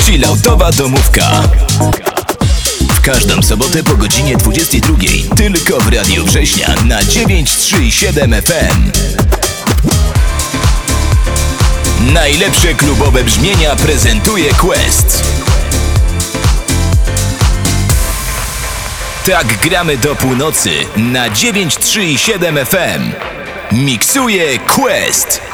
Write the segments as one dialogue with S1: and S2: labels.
S1: Chilloutowa domówka. W każdą sobotę po godzinie 22. Tylko w Radiu Września na 937 FM. Najlepsze klubowe brzmienia prezentuje Quest. Tak gramy do północy na 937 FM. Miksuje Quest.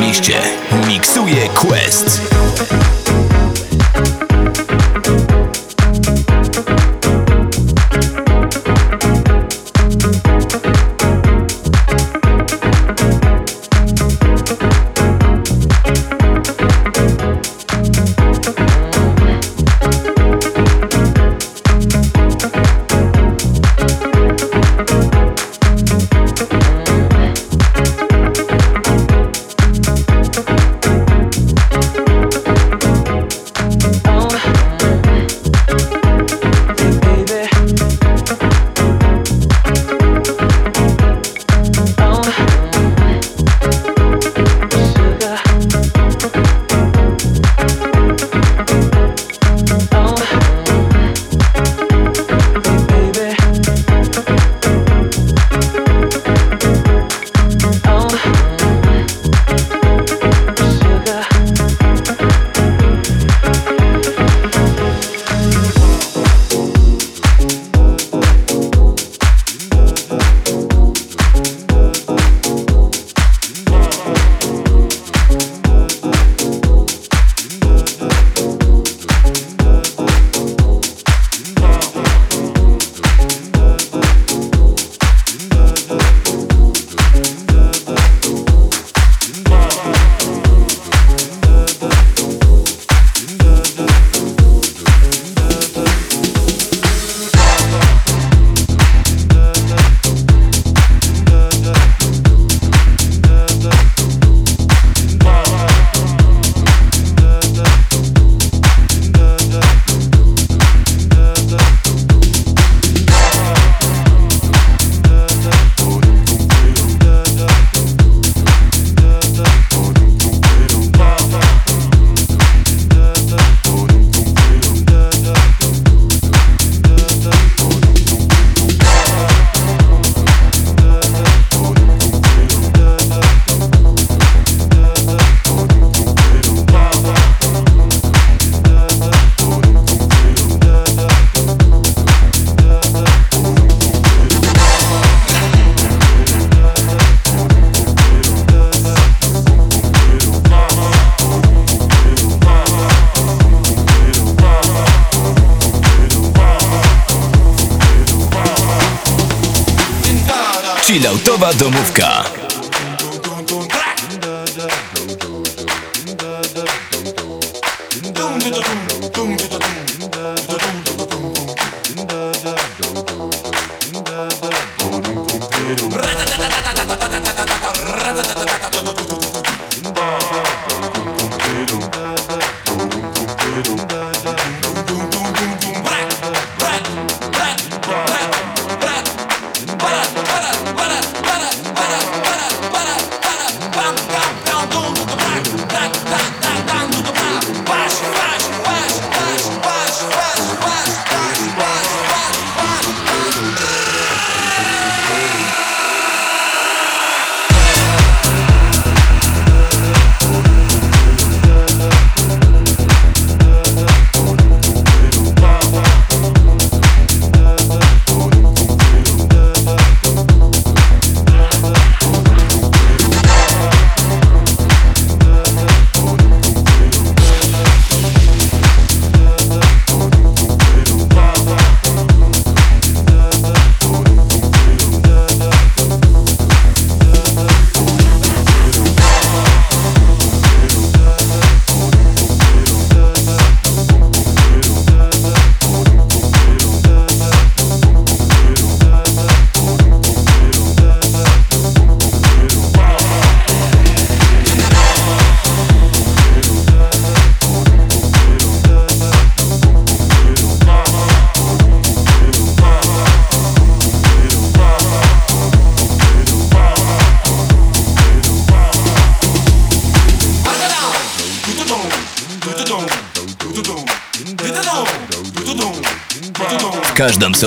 S2: mieście.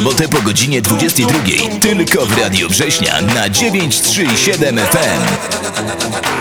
S2: Sobotę po godzinie 22. Tylko w Radiu Września na 937 FM.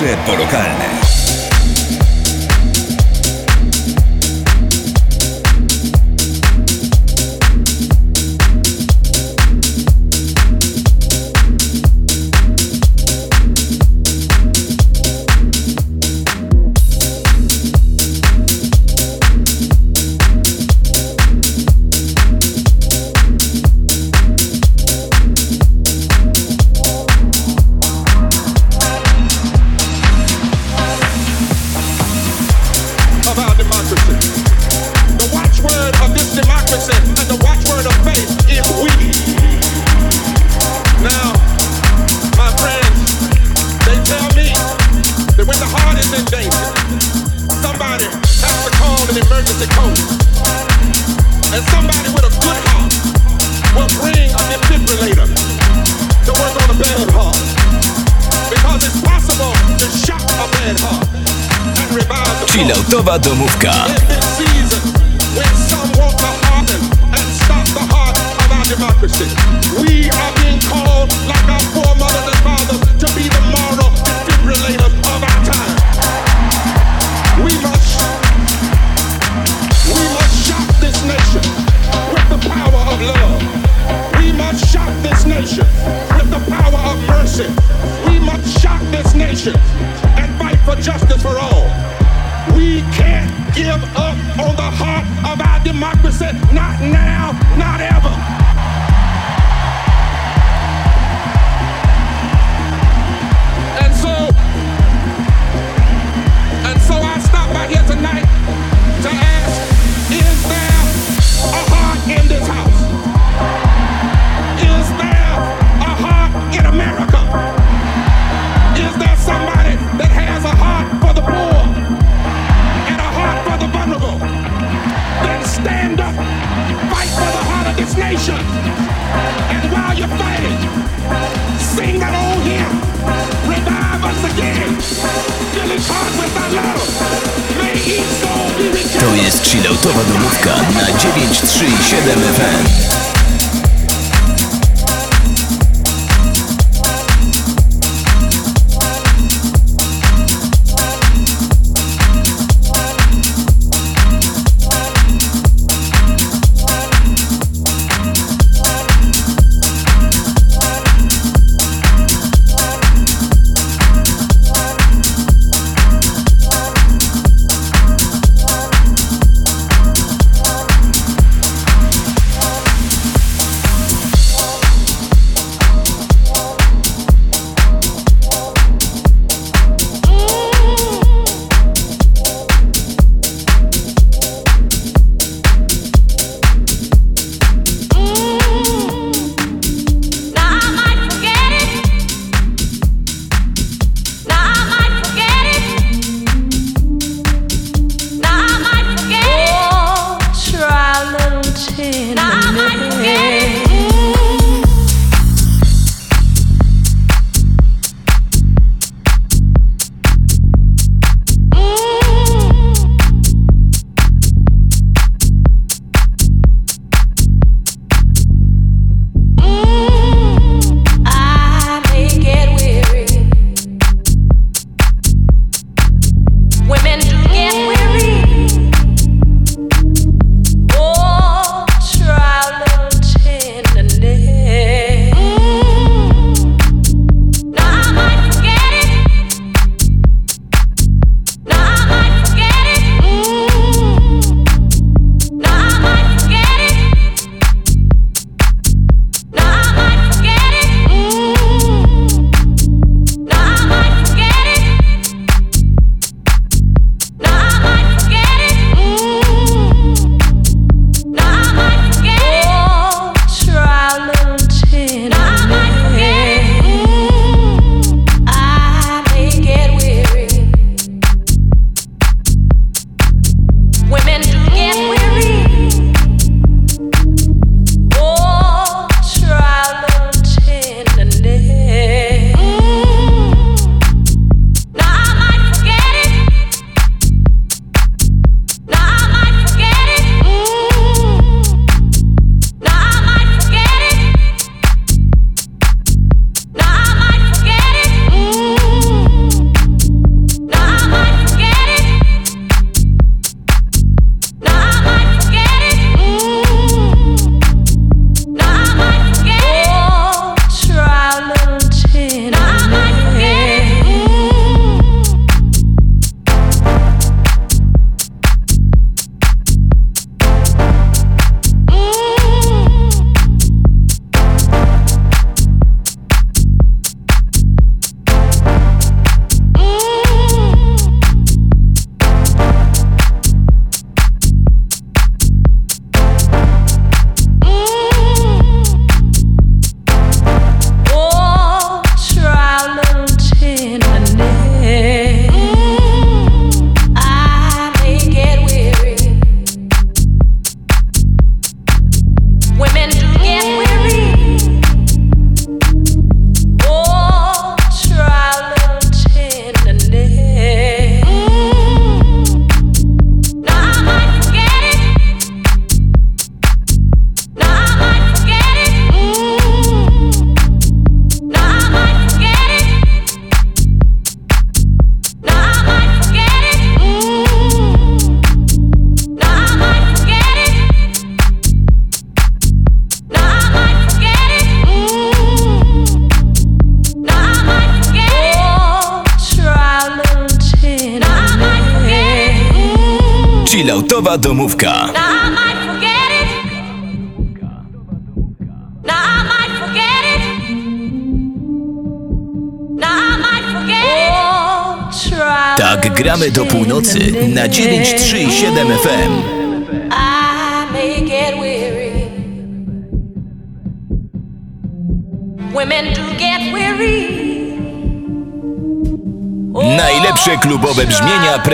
S2: Najlepsze polokalne.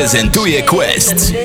S3: Prezentuje Quest.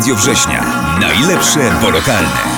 S4: Radio Września. Najlepsze, bo lokalne.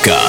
S5: Chilloutowa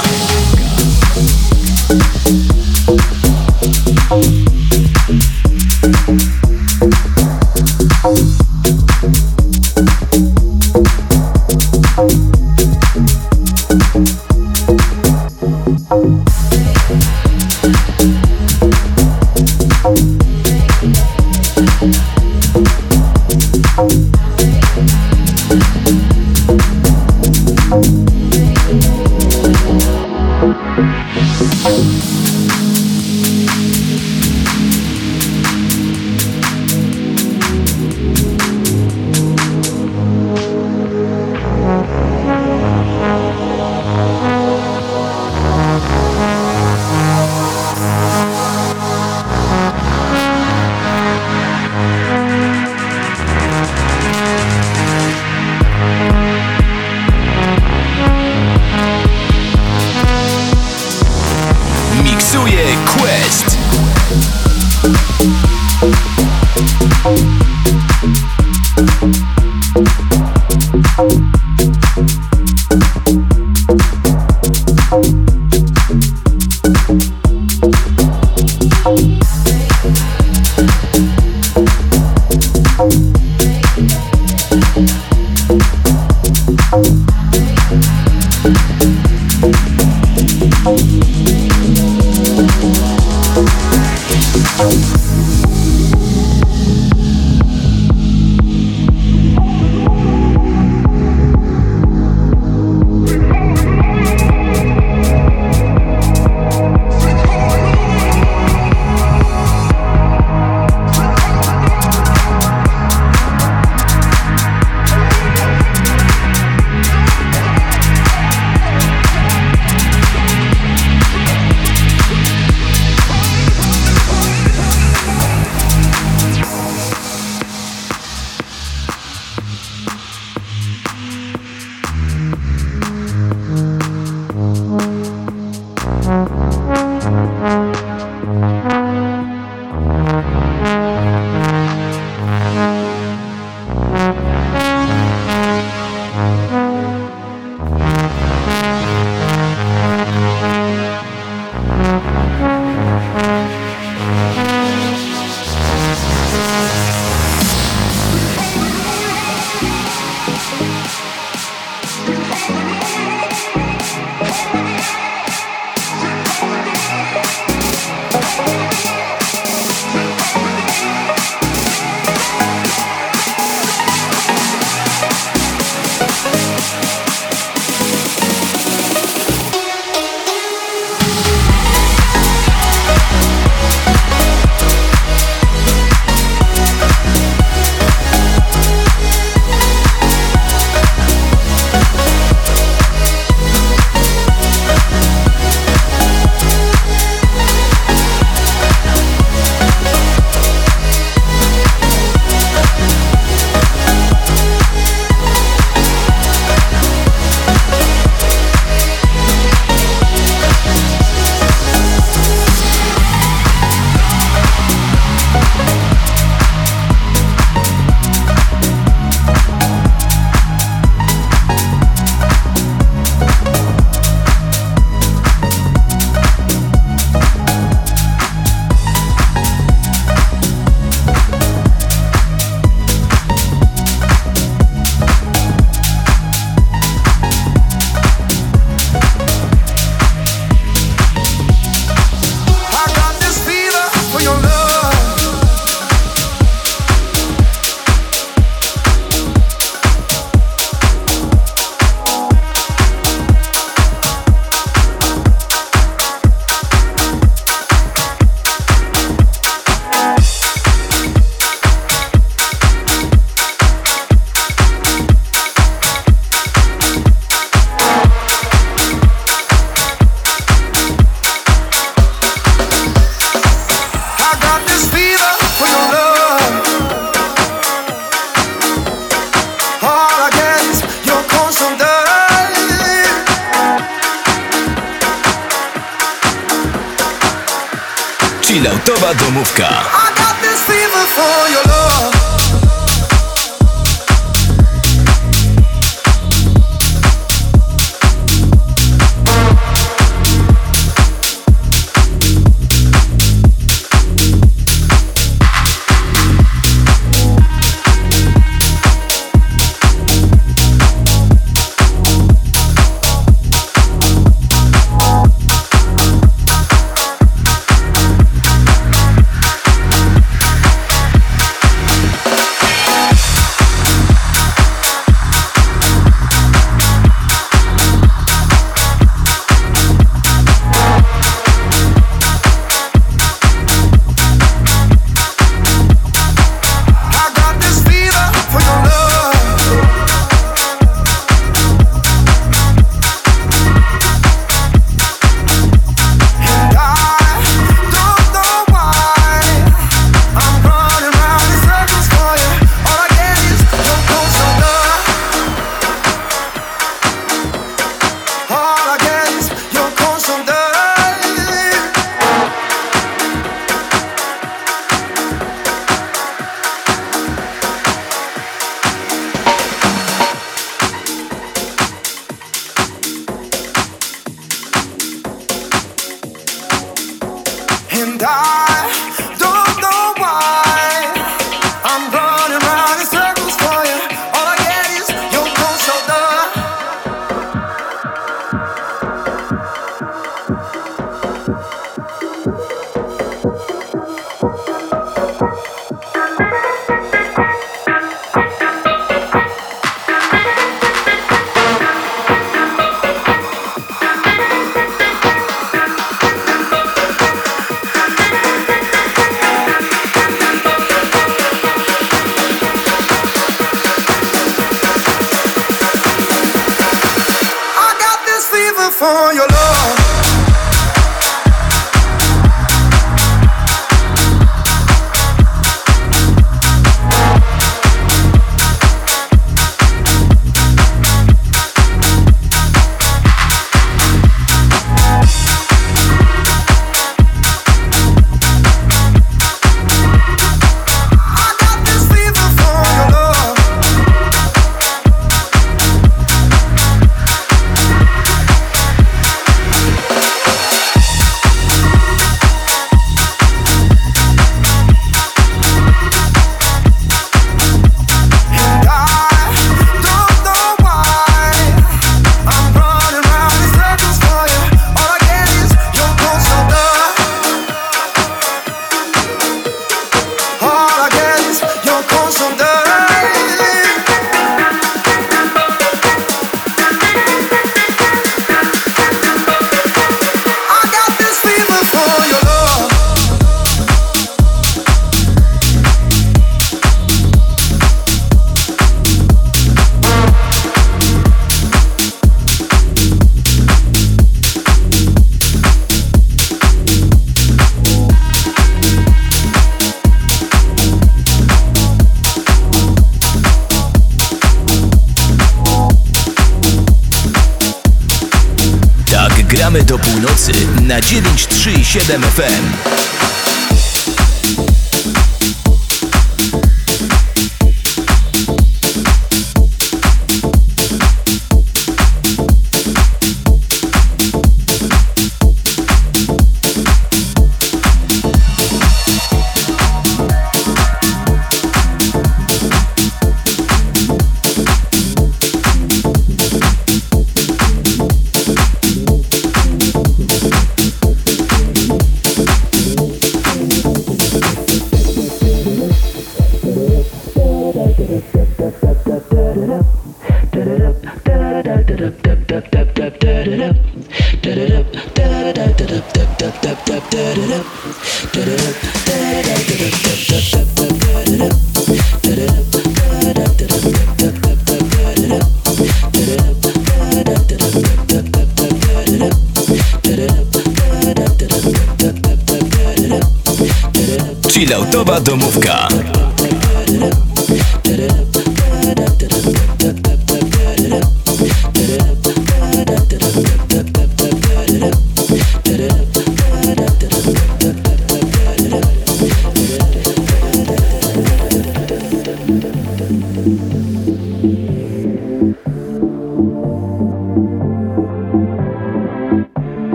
S1: Sud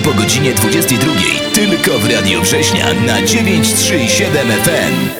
S1: po godzinie 22. Tylko w Radio Września na 937 FM.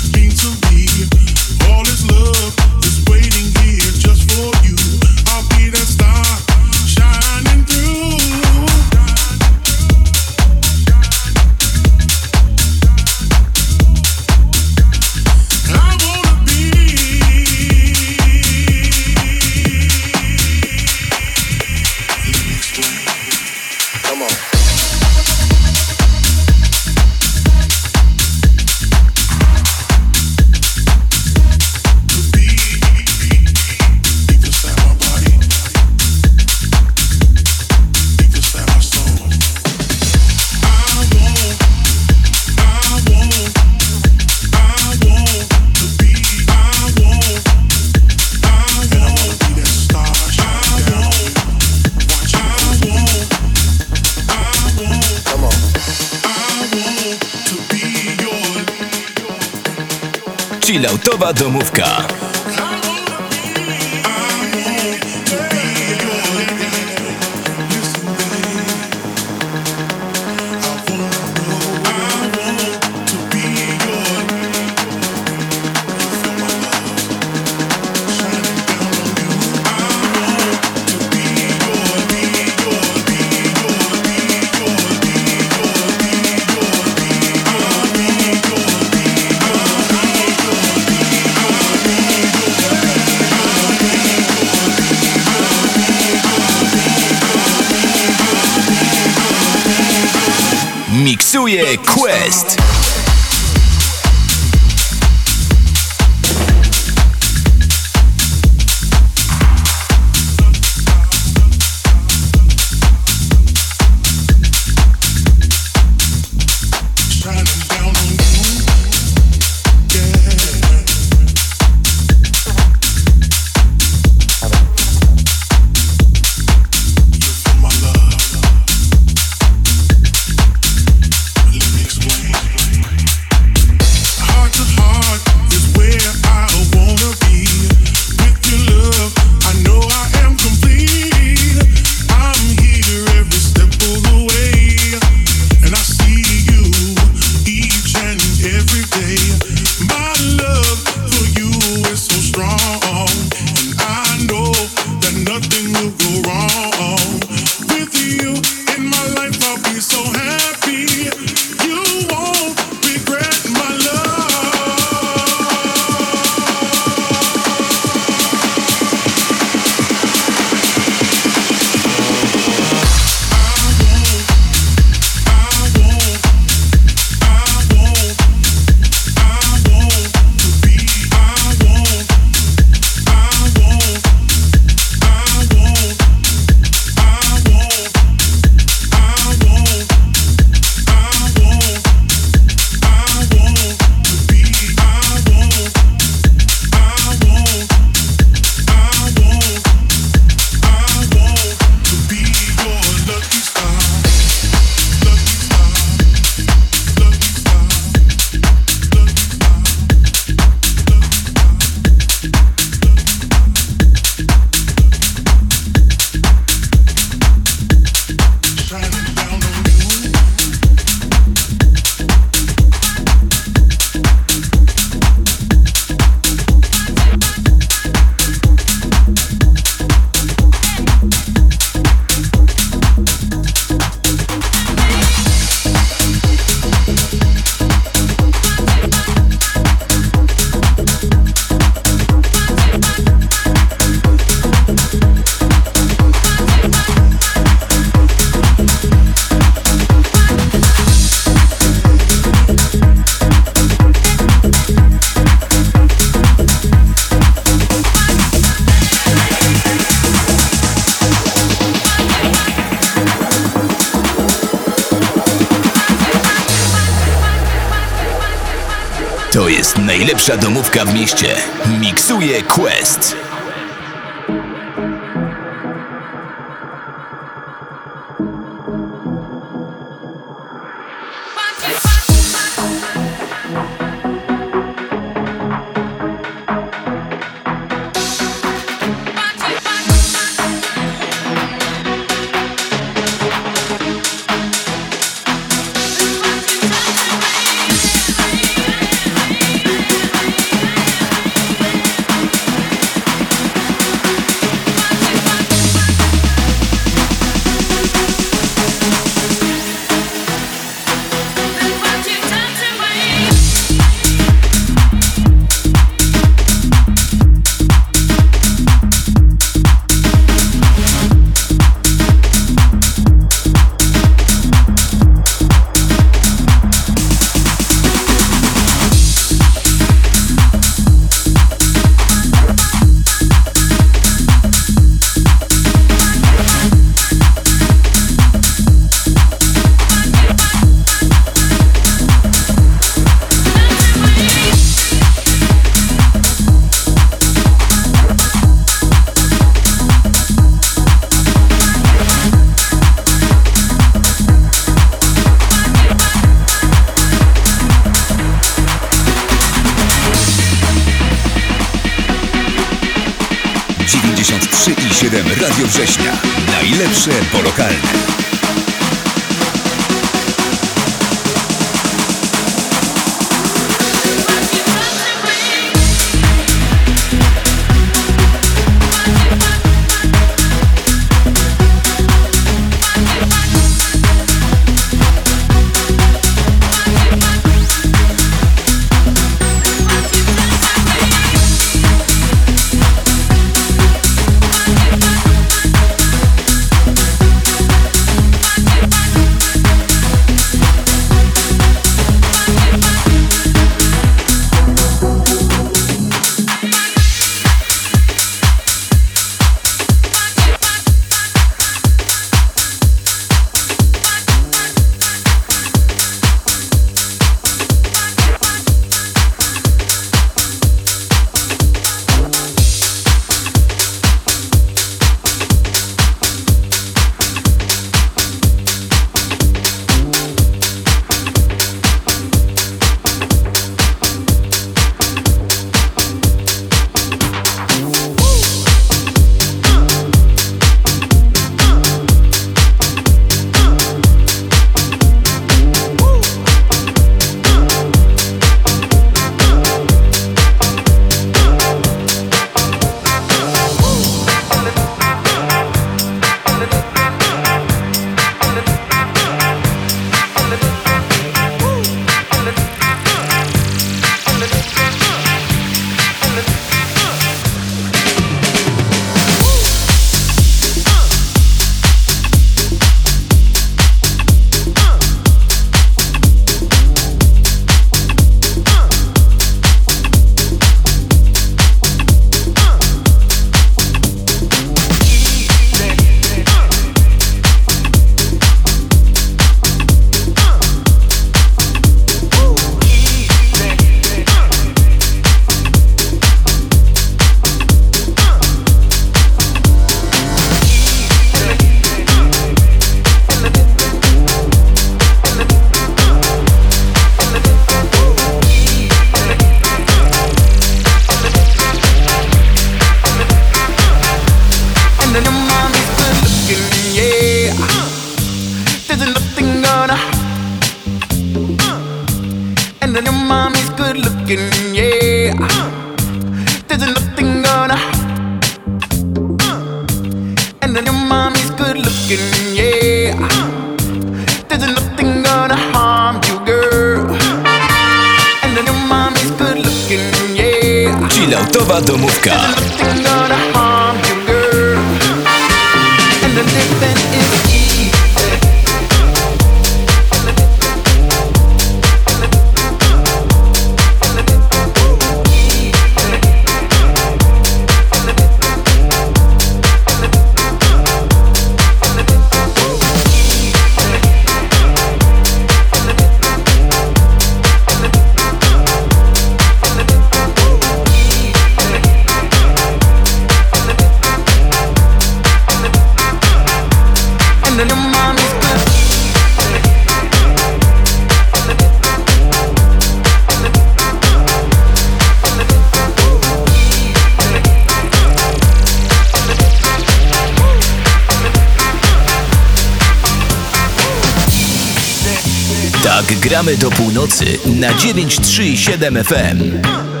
S6: 937 FM.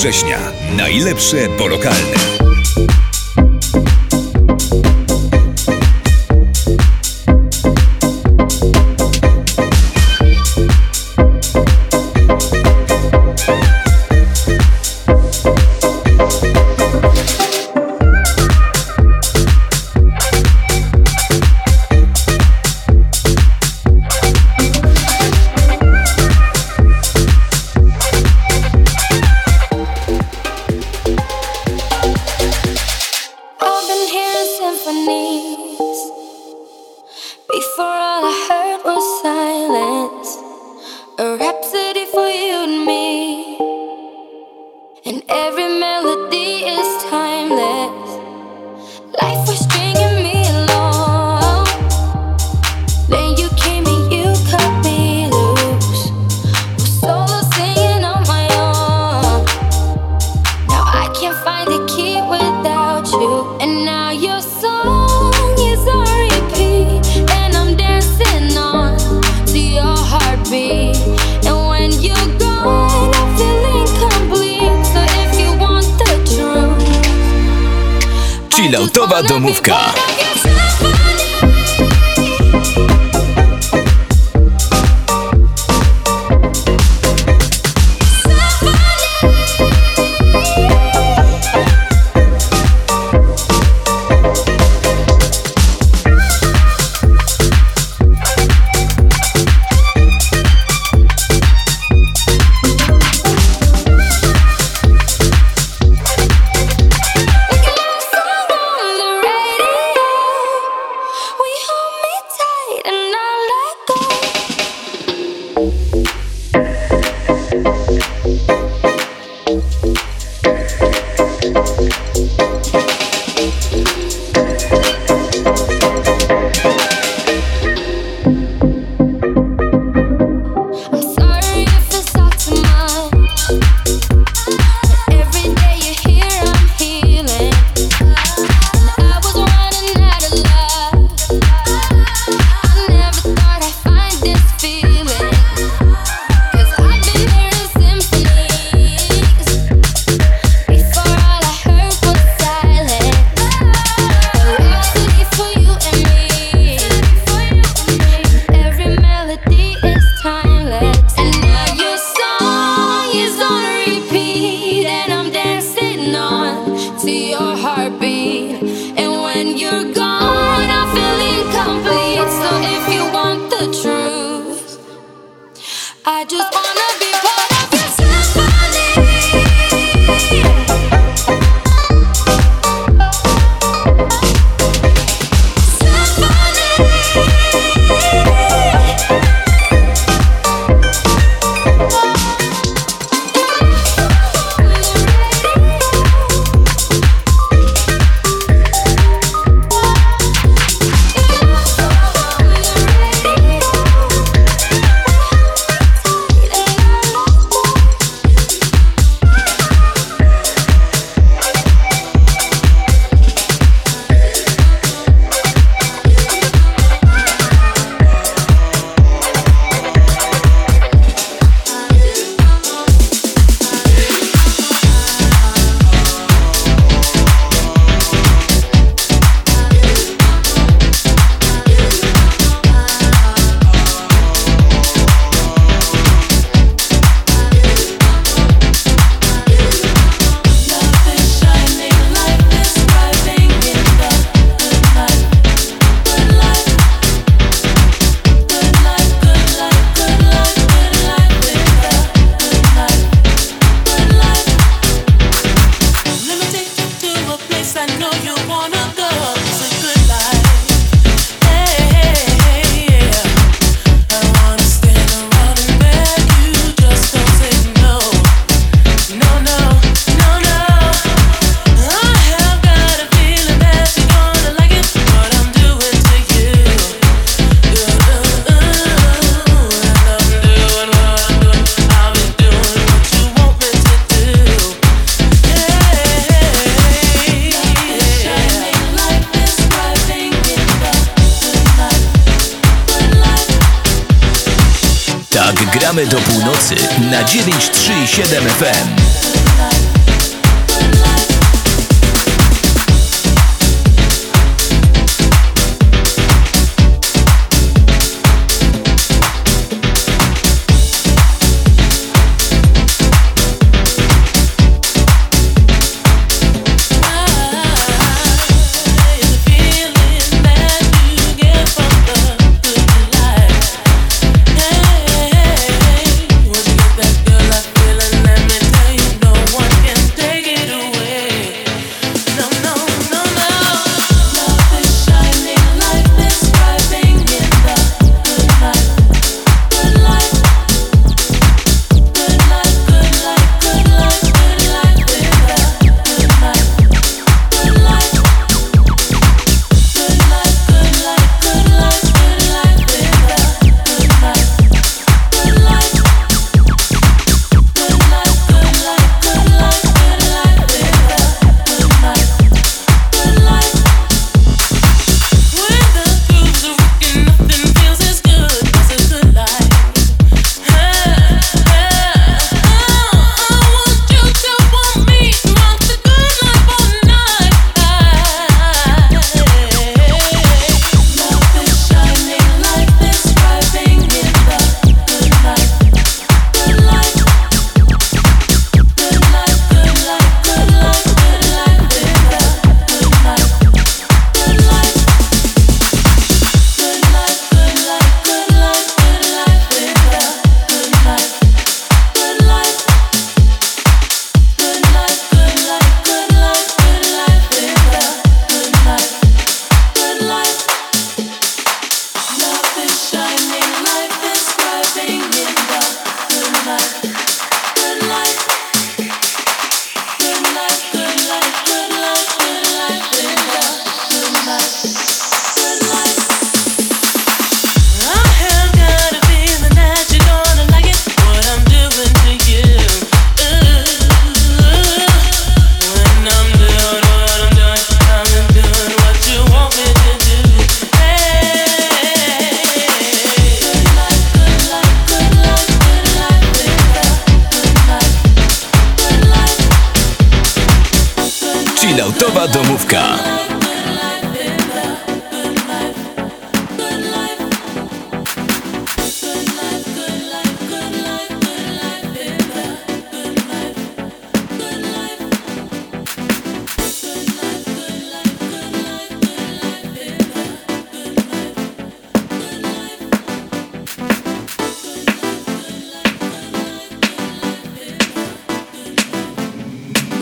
S4: Września. Najlepsze polokalne.
S7: I've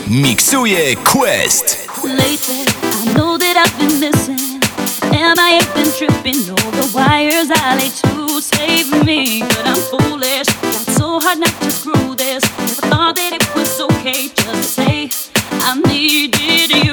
S2: miksuje Quest.
S8: Lately, I know that I've been missing. And I been tripping wires I laid to save me. But I'm foolish. So hard not to screw this. Never thought that it was okay just to say I needed you.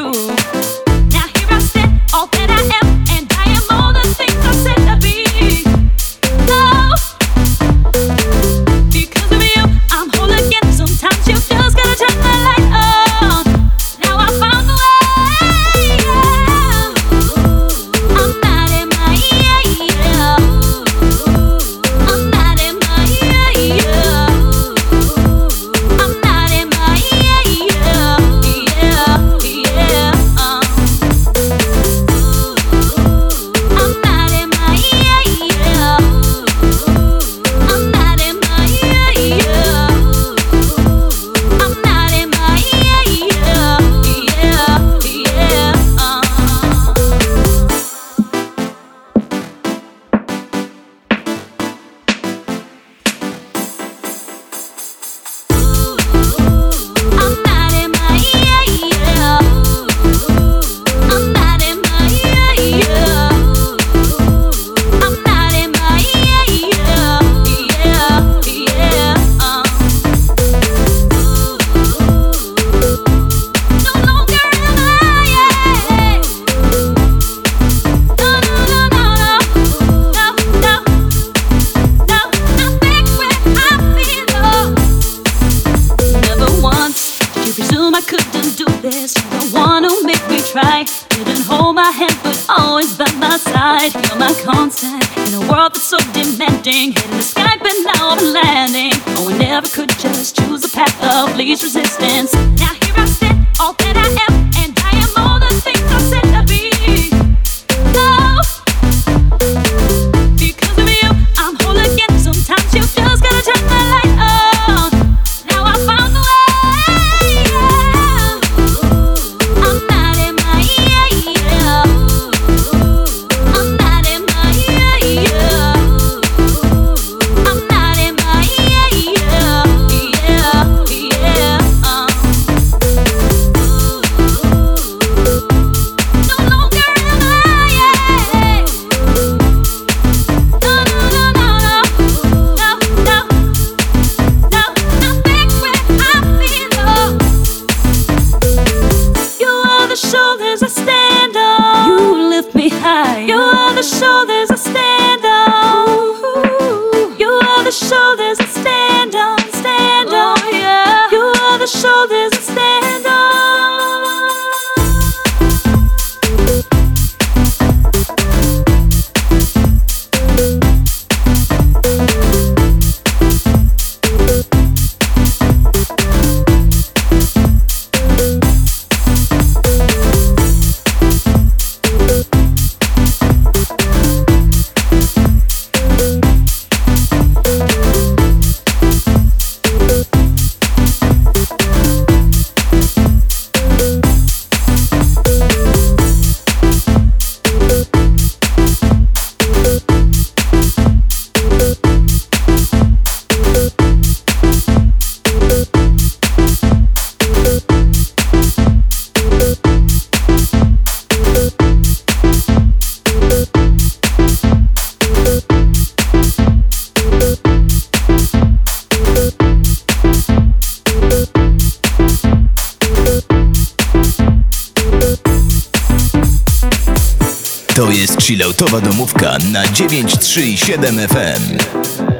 S1: Chilloutowa domówka na 937 FM.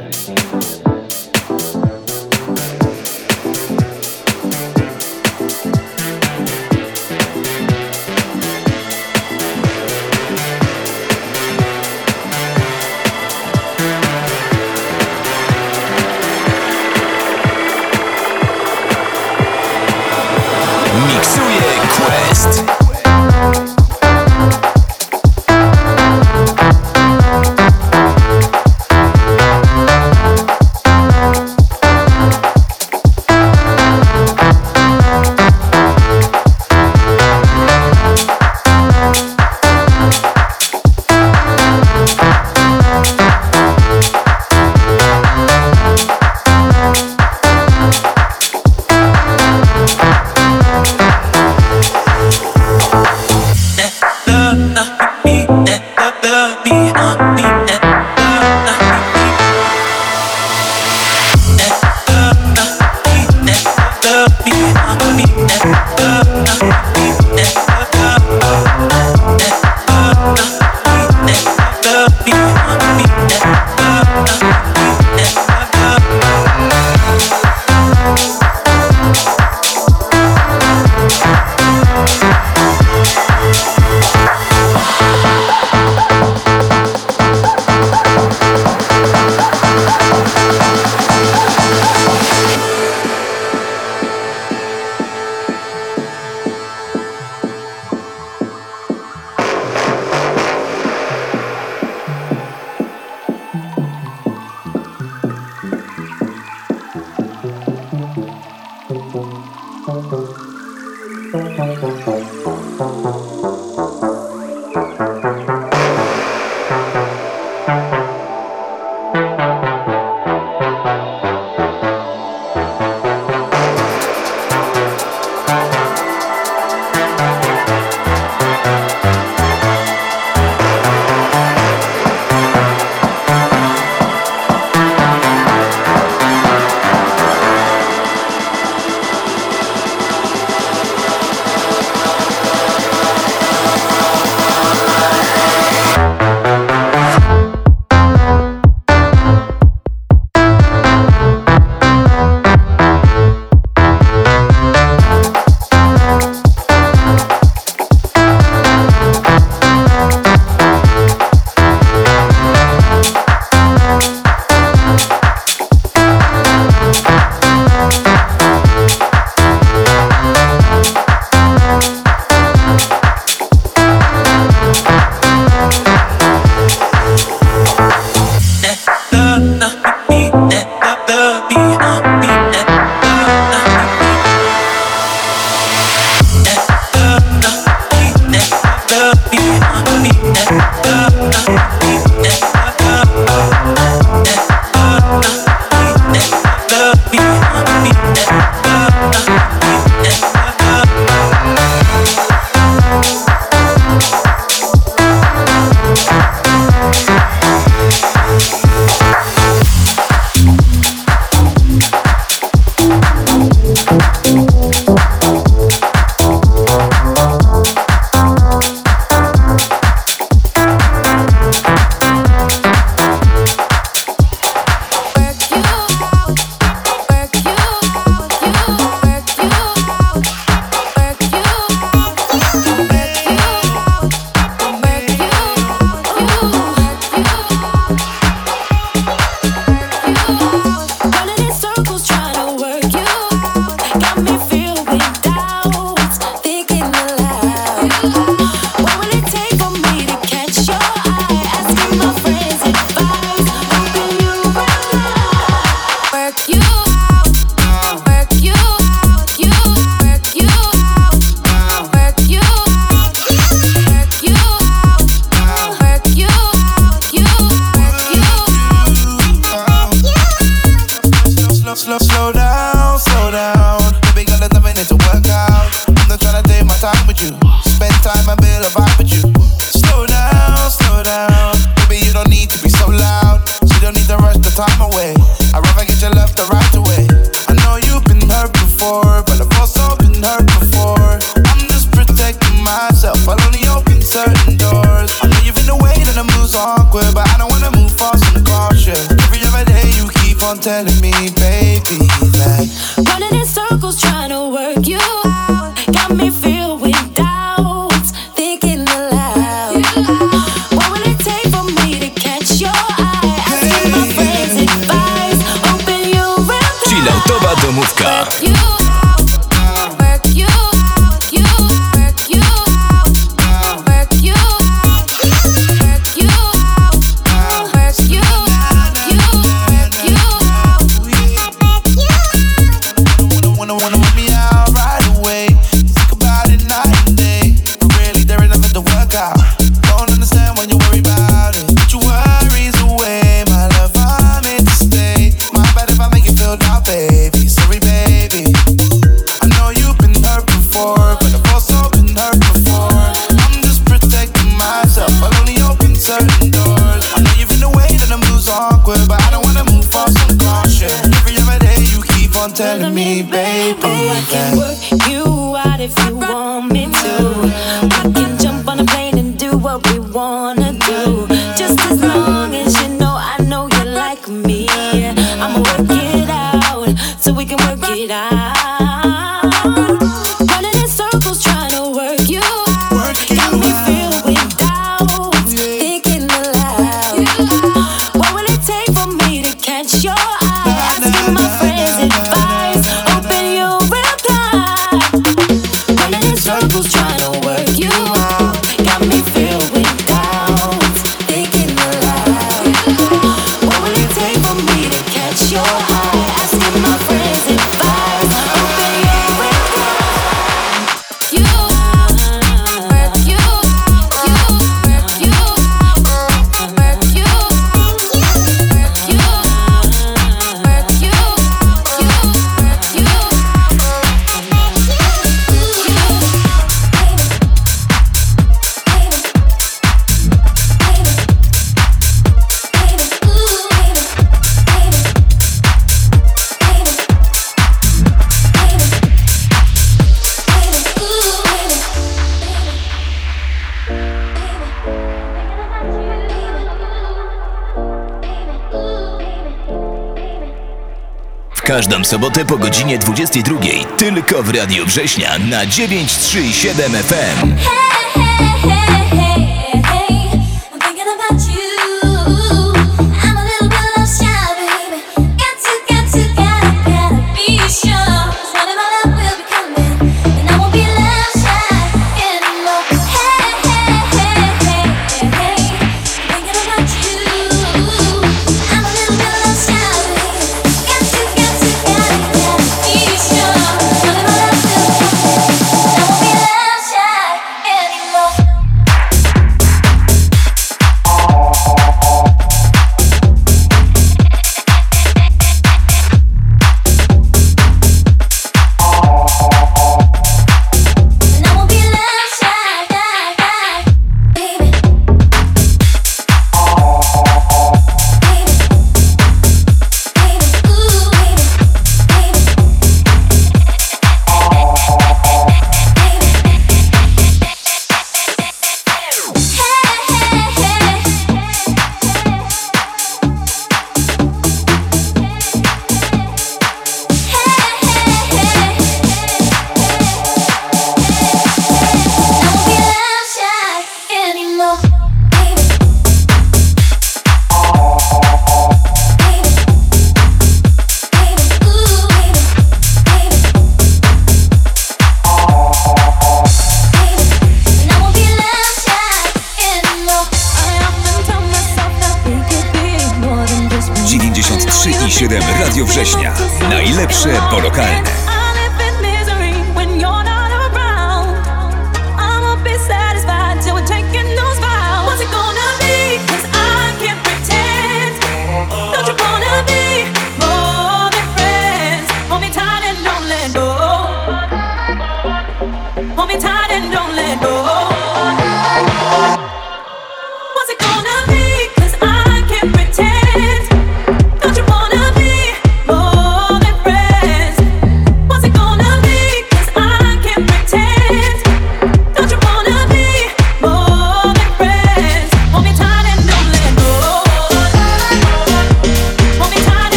S7: sobotę po godzinie 22. Tylko w Radiu Września na 937 FM.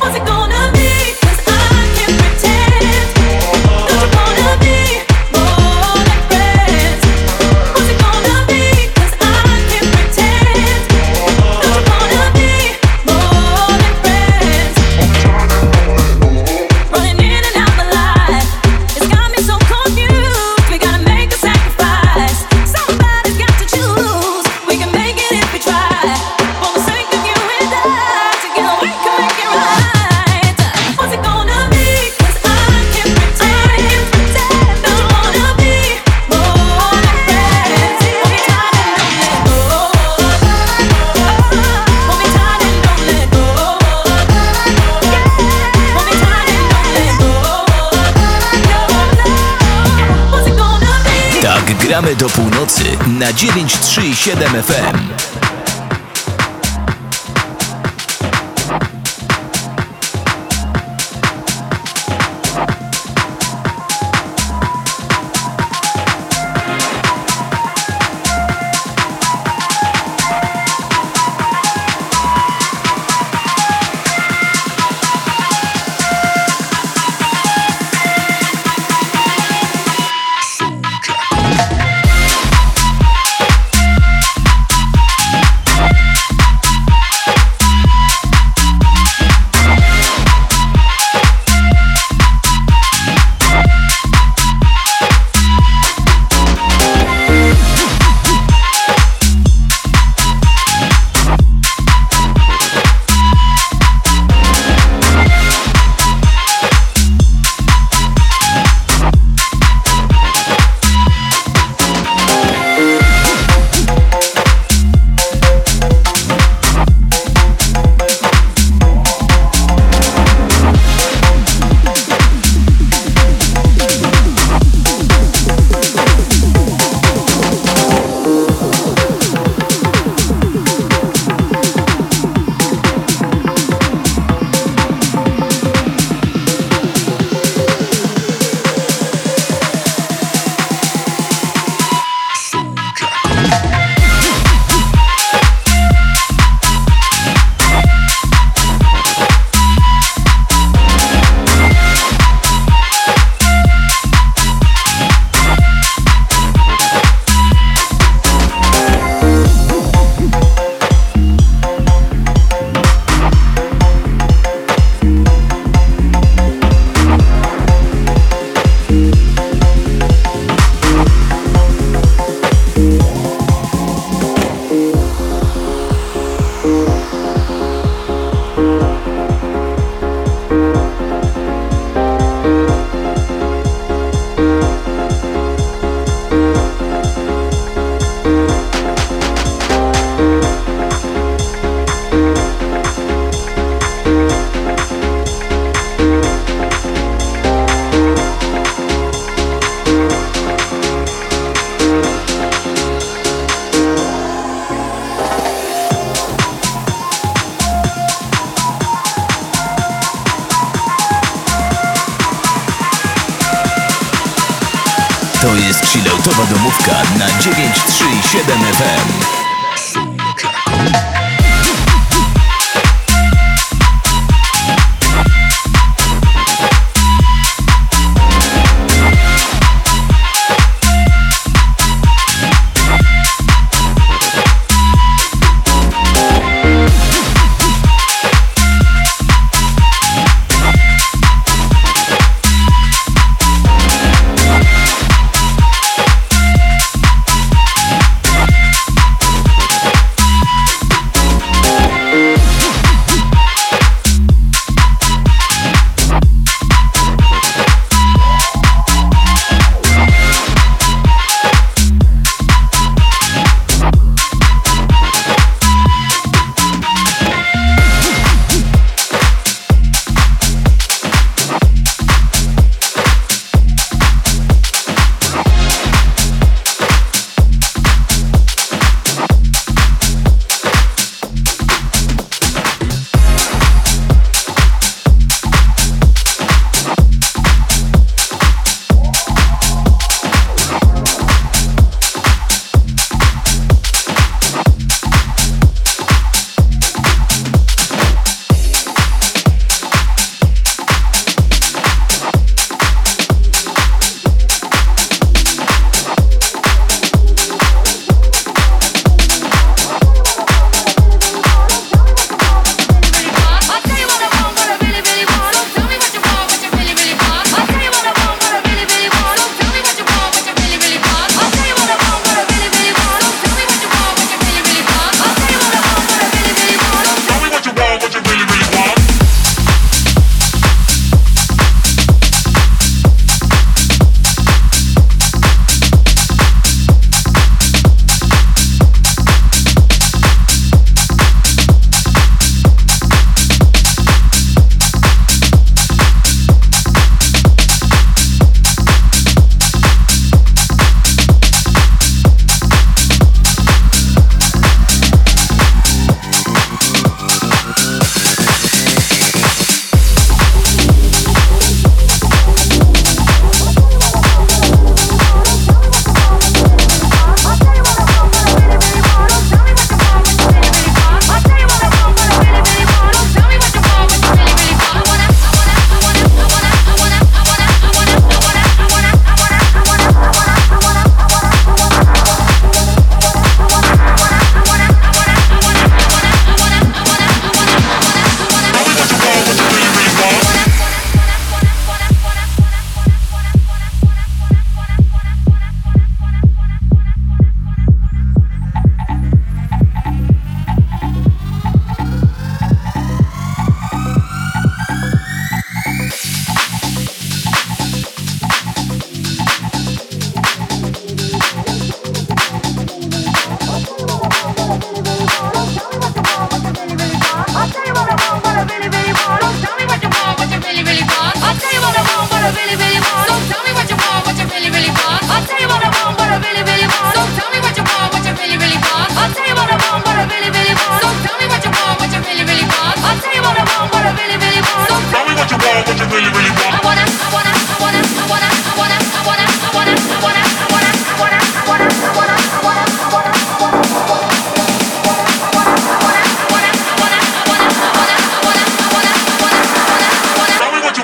S9: What's it
S1: going do północy na 937 FM.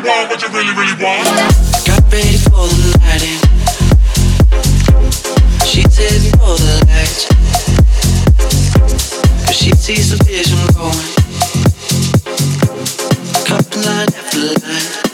S2: what you really, really want. Got ready for the the. But
S10: she
S1: sees the vision going. Cup line after line.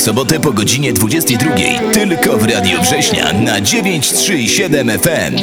S1: Sobotę po godzinie 22. Tylko w Radio Września na 937 FM.